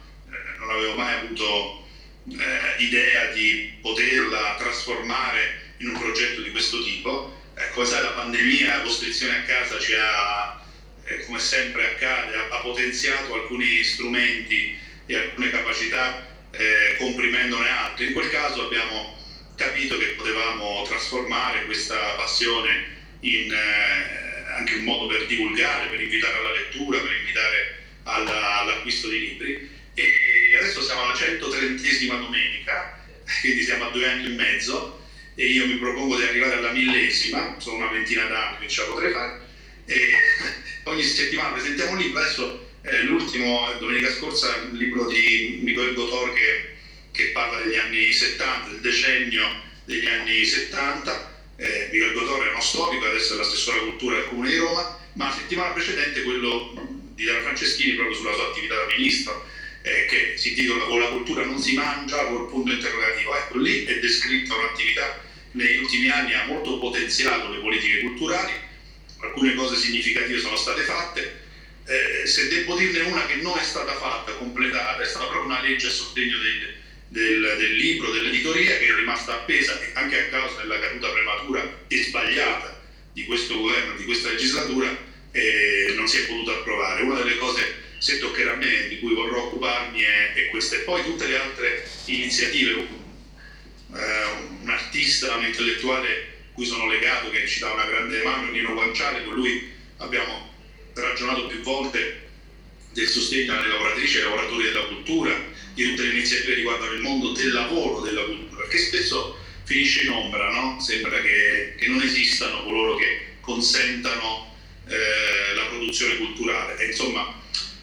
non avevo mai avuto eh, idea di poterla trasformare in un progetto di questo tipo. Ecco, sai, la pandemia, la costrizione a casa ci ha, eh, come sempre accade, ha, ha, potenziato alcuni strumenti e alcune capacità eh, comprimendone altri. In quel caso abbiamo capito che potevamo trasformare questa passione in eh, anche un modo per divulgare, per invitare alla lettura, per invitare alla, all'acquisto di libri e adesso siamo alla 130esima domenica, quindi siamo a due anni e mezzo e io mi propongo di arrivare alla millesima, sono una ventina d'anni, che ce la potrei fare, e [LAUGHS] ogni settimana presentiamo un libro, adesso eh, l'ultimo, domenica scorsa, un libro di Miguel Gotor che, che, parla degli anni 70, del decennio degli anni 70, eh, Miguel Gotor è uno storico, adesso è l'assessore alla cultura del Comune di Roma, ma la settimana precedente quello di Dara Franceschini proprio sulla sua attività da ministro eh, che si intitola Con la cultura non si mangia, col punto interrogativo. Ecco, lì è descritta un'attività negli ultimi anni ha molto potenziato le politiche culturali, alcune cose significative sono state fatte. Eh, se devo dirne una che non è stata fatta, completata, è stata proprio una legge a sostegno del, del, del libro, dell'editoria, che è rimasta appesa anche a causa della caduta prematura e sbagliata di questo governo, di questa legislatura, eh, non si è potuta approvare. Una delle cose se toccherà a me, di cui vorrò occuparmi, è, è questa. E poi tutte le altre iniziative. Uh, un artista, un intellettuale cui sono legato, che ci dà una grande mano, Nino Guanciale, con lui abbiamo ragionato più volte del sostegno alle lavoratrici e ai lavoratori della cultura, di tutte le iniziative che riguardano il mondo del lavoro della cultura, perché spesso finisce in ombra, no? sembra che, che, non esistano coloro che consentano eh, la produzione culturale. E, insomma,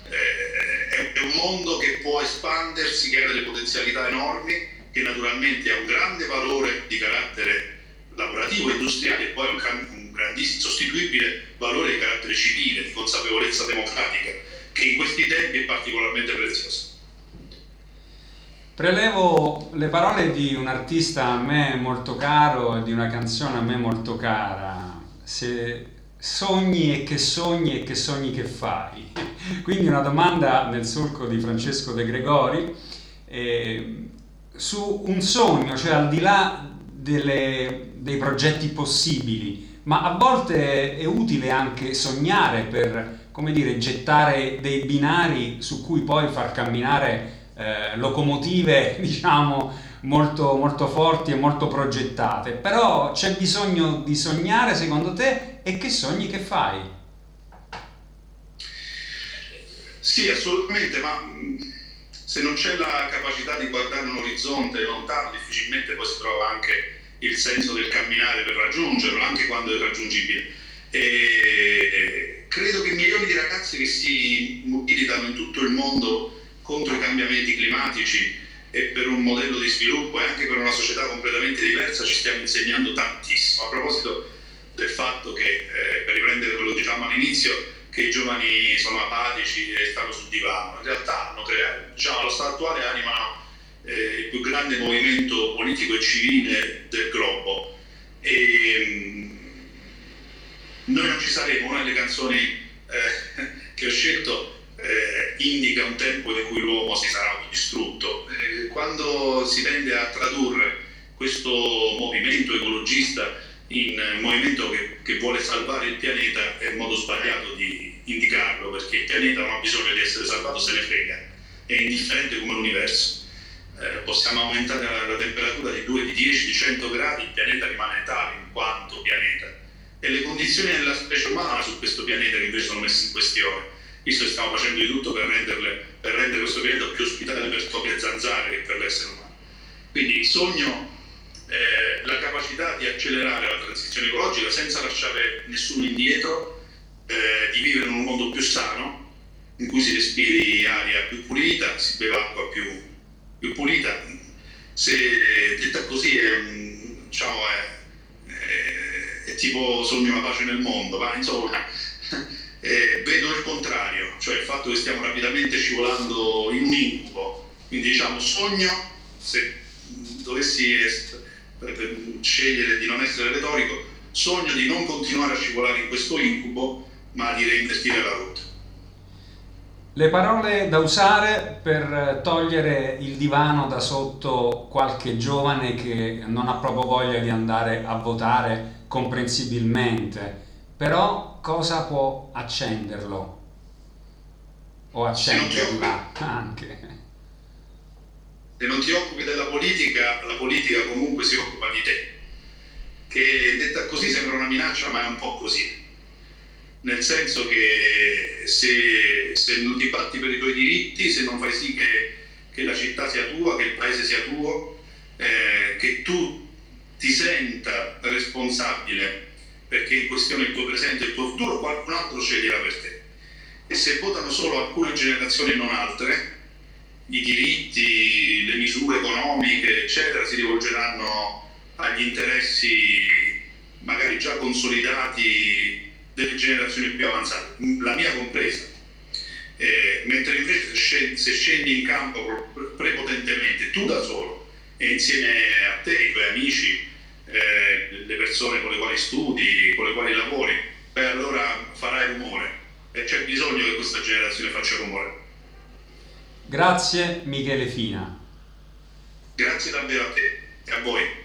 eh, è un mondo che può espandersi, che ha delle potenzialità enormi, che naturalmente ha un grande valore di carattere lavorativo e industriale e poi un, un grandissimo, sostituibile valore di carattere civile, di consapevolezza democratica, che in questi tempi è particolarmente prezioso. Prelevo le parole di un artista a me molto caro e di una canzone a me molto cara. Se sogni e che sogni e che sogni che fai. Quindi una domanda nel solco di Francesco De Gregori eh, su un sogno, cioè al di là delle, dei progetti possibili, ma a volte è utile anche sognare per, come dire, gettare dei binari su cui poi far camminare eh, locomotive, [LAUGHS] diciamo, molto, molto forti e molto progettate, però c'è bisogno di sognare secondo te e che sogni che fai? Sì, assolutamente, ma se non c'è la capacità di guardare un orizzonte lontano, difficilmente poi si trova anche il senso del camminare per raggiungerlo, anche quando è raggiungibile. E credo che milioni di ragazze che si mobilitano in tutto il mondo contro i cambiamenti climatici e per un modello di sviluppo e anche per una società completamente diversa ci stiamo insegnando tantissimo. A proposito del fatto che, eh, per riprendere quello che diciamo all'inizio, che i giovani sono apatici e stanno sul divano, in realtà hanno creato, diciamo, allo stato attuale animano eh, il più grande movimento politico e civile del globo. E, mh, noi non ci saremo, una delle canzoni eh, [LAUGHS] che ho scelto eh, indica un tempo in cui l'uomo si sarà autodistrutto. Eh, quando si tende a tradurre questo movimento ecologista in movimento che, che, vuole salvare il pianeta è un modo sbagliato di indicarlo perché il pianeta non ha bisogno di essere salvato, se ne frega, è indifferente come l'universo. Eh, possiamo aumentare la, la, temperatura di 2, di 10, di 100 gradi, il pianeta rimane tale in quanto pianeta. E le condizioni della specie umana su questo pianeta che invece sono messe in questione visto che stiamo facendo di tutto per, renderle, per rendere questo pianeta più ospitale per topi zanzare che per l'essere umano. Quindi il sogno eh, la capacità di accelerare la transizione ecologica senza lasciare nessuno indietro, eh, di vivere in un mondo più sano, in cui si respiri aria più pulita, si beve acqua più, più pulita. Se detta così è, diciamo, è, è, è tipo sogno una pace nel mondo, ma insomma [LAUGHS] eh, vedo il contrario, cioè il fatto che stiamo rapidamente scivolando in un incubo. Quindi diciamo sogno, se dovessi est- scegliere di non essere retorico, sogno di non continuare a scivolare in questo incubo, ma di reinvestire la rotta. Le parole da usare per togliere il divano da sotto qualche giovane che non ha proprio voglia di andare a votare comprensibilmente, però cosa può accenderlo? O accenderla anche. Se non ti occupi della politica, la politica comunque si occupa di te. Che detta così sembra una minaccia, ma è un po' così. Nel senso che se, se non ti batti per i tuoi diritti, se non fai sì che, che la città sia tua, che il paese sia tuo, eh, che tu ti senta responsabile perché in questione il tuo presente e il tuo futuro, qualcun altro sceglierà per te. E se votano solo alcune generazioni e non altre, i diritti, le misure economiche, eccetera, si rivolgeranno agli interessi magari già consolidati delle generazioni più avanzate, la mia compresa. Eh, mentre invece se scendi in campo prepotentemente tu da solo e insieme a te, i tuoi amici, eh, le persone con le quali studi, con le quali lavori, beh allora farai rumore e c'è bisogno che questa generazione faccia rumore. Grazie Michele Fina. Grazie davvero a te e a voi.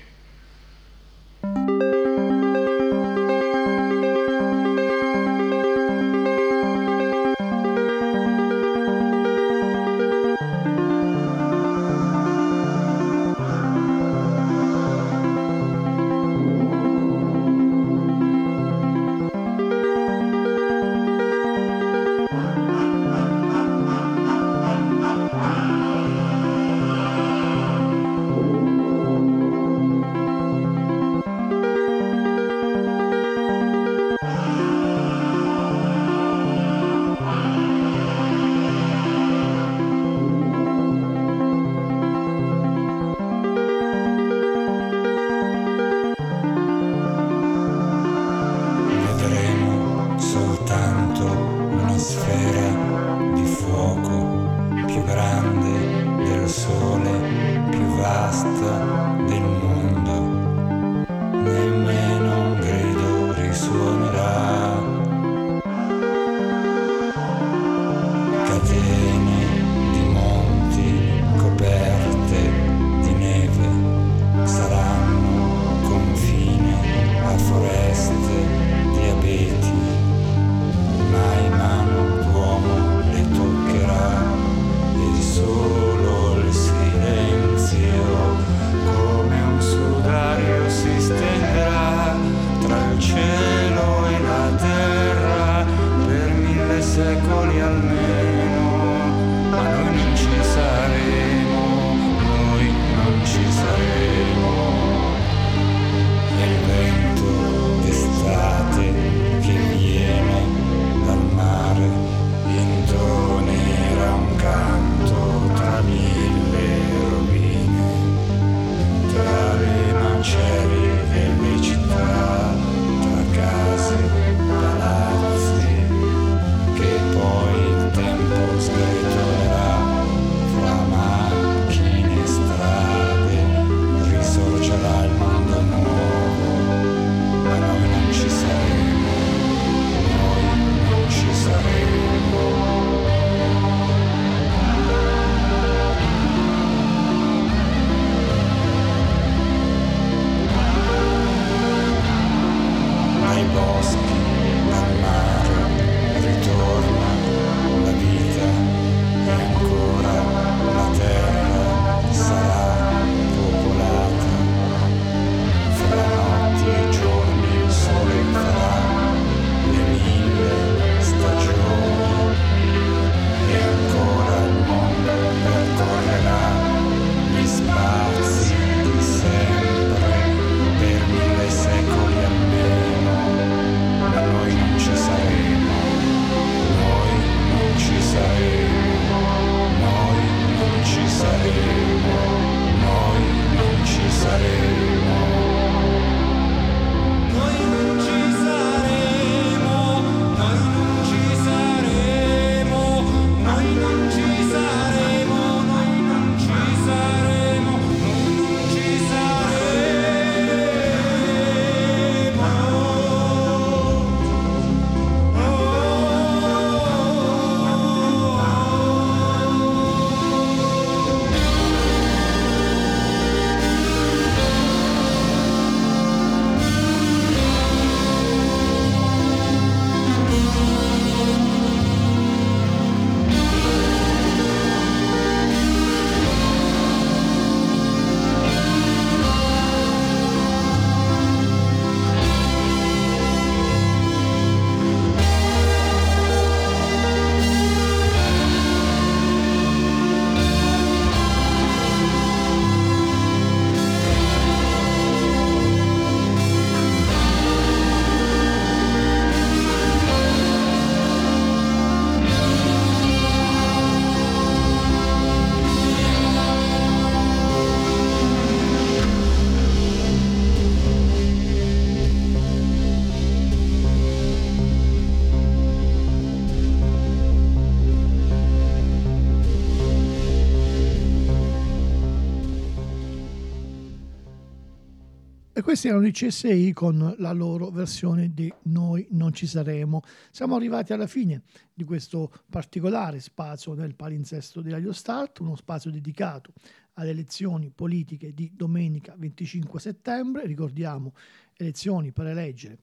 Questi erano i CSI con la loro versione di Noi non ci saremo. Siamo arrivati alla fine di questo particolare spazio del palinsesto di Radio Start, uno spazio dedicato alle elezioni politiche di domenica 25 settembre. Ricordiamo elezioni per eleggere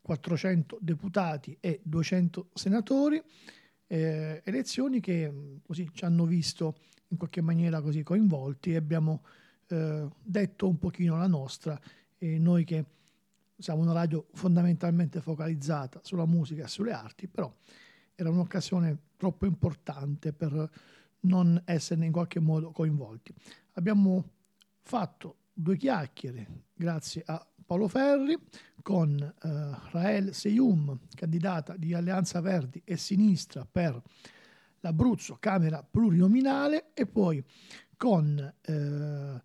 400 deputati e 200 senatori, eh, elezioni che così ci hanno visto in qualche maniera così coinvolti e abbiamo eh, detto un pochino la nostra e noi che siamo una radio fondamentalmente focalizzata sulla musica e sulle arti, però era un'occasione troppo importante per non esserne in qualche modo coinvolti. Abbiamo fatto due chiacchiere grazie a Paolo Ferri con eh, Rael Seyum, candidata di Alleanza Verdi e Sinistra per l'Abruzzo, Camera plurinominale, e poi con eh,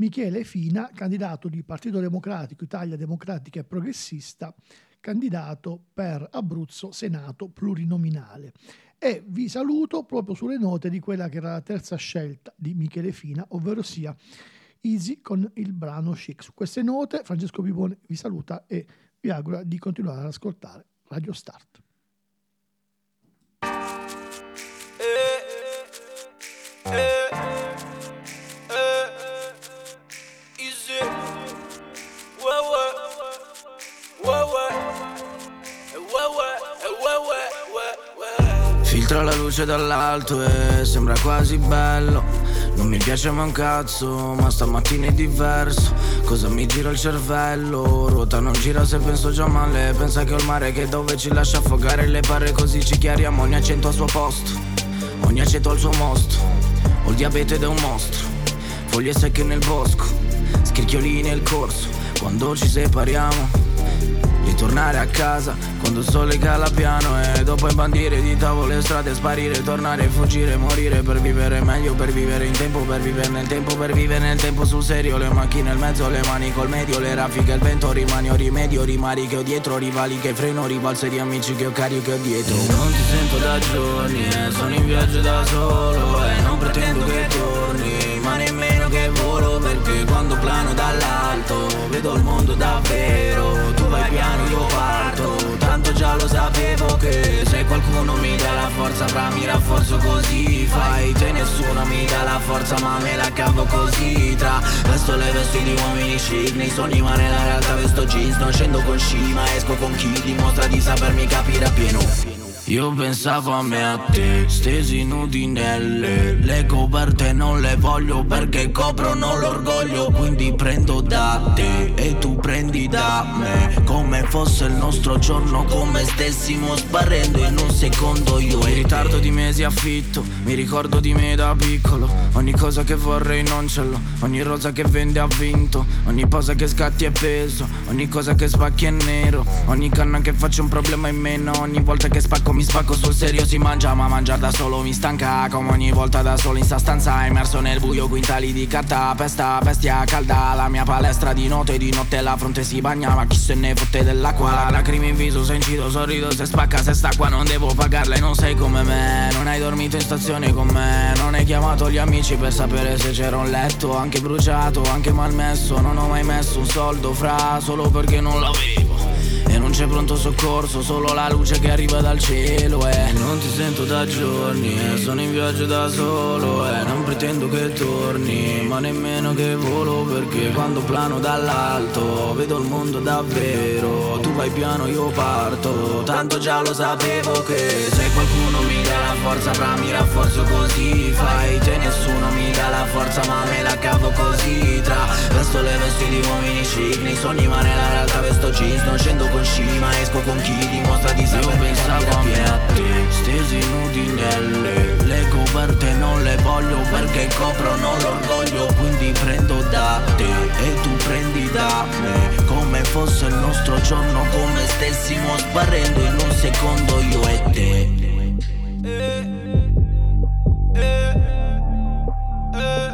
Michele Fina, candidato di Partito Democratico, Italia Democratica e Progressista, candidato per Abruzzo Senato plurinominale. E vi saluto proprio sulle note di quella che era la terza scelta di Michele Fina, ovvero sia Easy con il brano Chic. Su queste note Francesco Pipone vi saluta e vi augura di continuare ad ascoltare Radio Start. Luce dall'alto e sembra quasi bello. Non mi piace ma un cazzo, ma stamattina è diverso. Cosa mi gira il cervello? Ruota non gira se penso già male. Pensa che ho il mare che dove ci lascia affogare le pare Così ci chiariamo ogni accento al suo posto. Ogni accento al suo mostro. Ho il diabete ed è un mostro. Foglie secche nel bosco. Scricchiolini nel corso. Quando ci separiamo Ritornare a casa. Quando il sole cala piano E dopo imbandire di tavole strade Sparire, tornare, fuggire, morire Per vivere meglio, per vivere in tempo Per vivere nel tempo, per vivere nel tempo sul serio. Le macchine, il mezzo, le mani col medio Le raffiche, il vento, rimani o rimedio Rimari che ho dietro, rivali che freno Rivalse di amici che ho carico e dietro. Non ti sento da giorni, eh, sono in viaggio da solo E non pretendo che torni Ma nemmeno che volo Perché quando plano dall'alto Vedo il mondo davvero vai piano, io parto. Tanto già lo sapevo che Se qualcuno mi dà la forza Fra mi rafforzo così. Fai te nessuno mi dà la forza Ma me la cavo così. Tra vesto le vesti di uomini chic Nei sogni ma nella realtà vesto jeans. Non scendo con sci ma esco con chi Dimostra di sapermi capire appieno io pensavo a me a te, stesi nudi nelle Le coperte non le voglio perché coprono l'orgoglio Quindi prendo da te e tu prendi da me. Come fosse il nostro giorno, come stessimo sparendo in un secondo io In ritardo di mesi affitto, mi ricordo di me da piccolo. Ogni cosa che vorrei non ce l'ho, ogni rosa che vende ha vinto Ogni posa che scatti è peso, ogni cosa che spacchi è nero Ogni canna che faccio un problema in meno, ogni volta che spacco mi spacco sul serio si mangia ma mangiare da solo mi stanca. Come ogni volta da solo in sta stanza immerso nel buio quintali di carta Pesta, bestia calda. La mia palestra di notte Di notte la fronte si bagna ma chi se ne fotte dell'acqua? Lacrime in viso se incido sorrido se spacca se sta qua non devo pagarla e non sei come me. Non hai dormito in stazione con me Non hai chiamato gli amici per sapere se c'era un letto Anche bruciato, anche malmesso. Non ho mai messo un soldo fra solo perché non l'avevo e non c'è pronto soccorso, solo la luce che arriva dal cielo eh. non ti sento da giorni, eh. sono in viaggio da solo eh. non pretendo che torni, ma nemmeno che volo Perché quando plano dall'alto, vedo il mondo davvero Tu vai piano, io parto, tanto già lo sapevo che Se qualcuno mi dà la forza, fra mi rafforzo così Fai te nessuno mi dà la forza, ma me la cavo così Tra vesto le vesti di uomini chic, nei sogni ma nella realtà vesto Non scendo con scima, esco con chi dimostra di sapere pensavo a me a te, stesi nudi nelle Le coperte non le voglio perché coprono l'orgoglio Quindi prendo da te e tu prendi da me Come fosse il nostro giorno, come stessimo sparendo in un secondo io e te eh, eh, eh.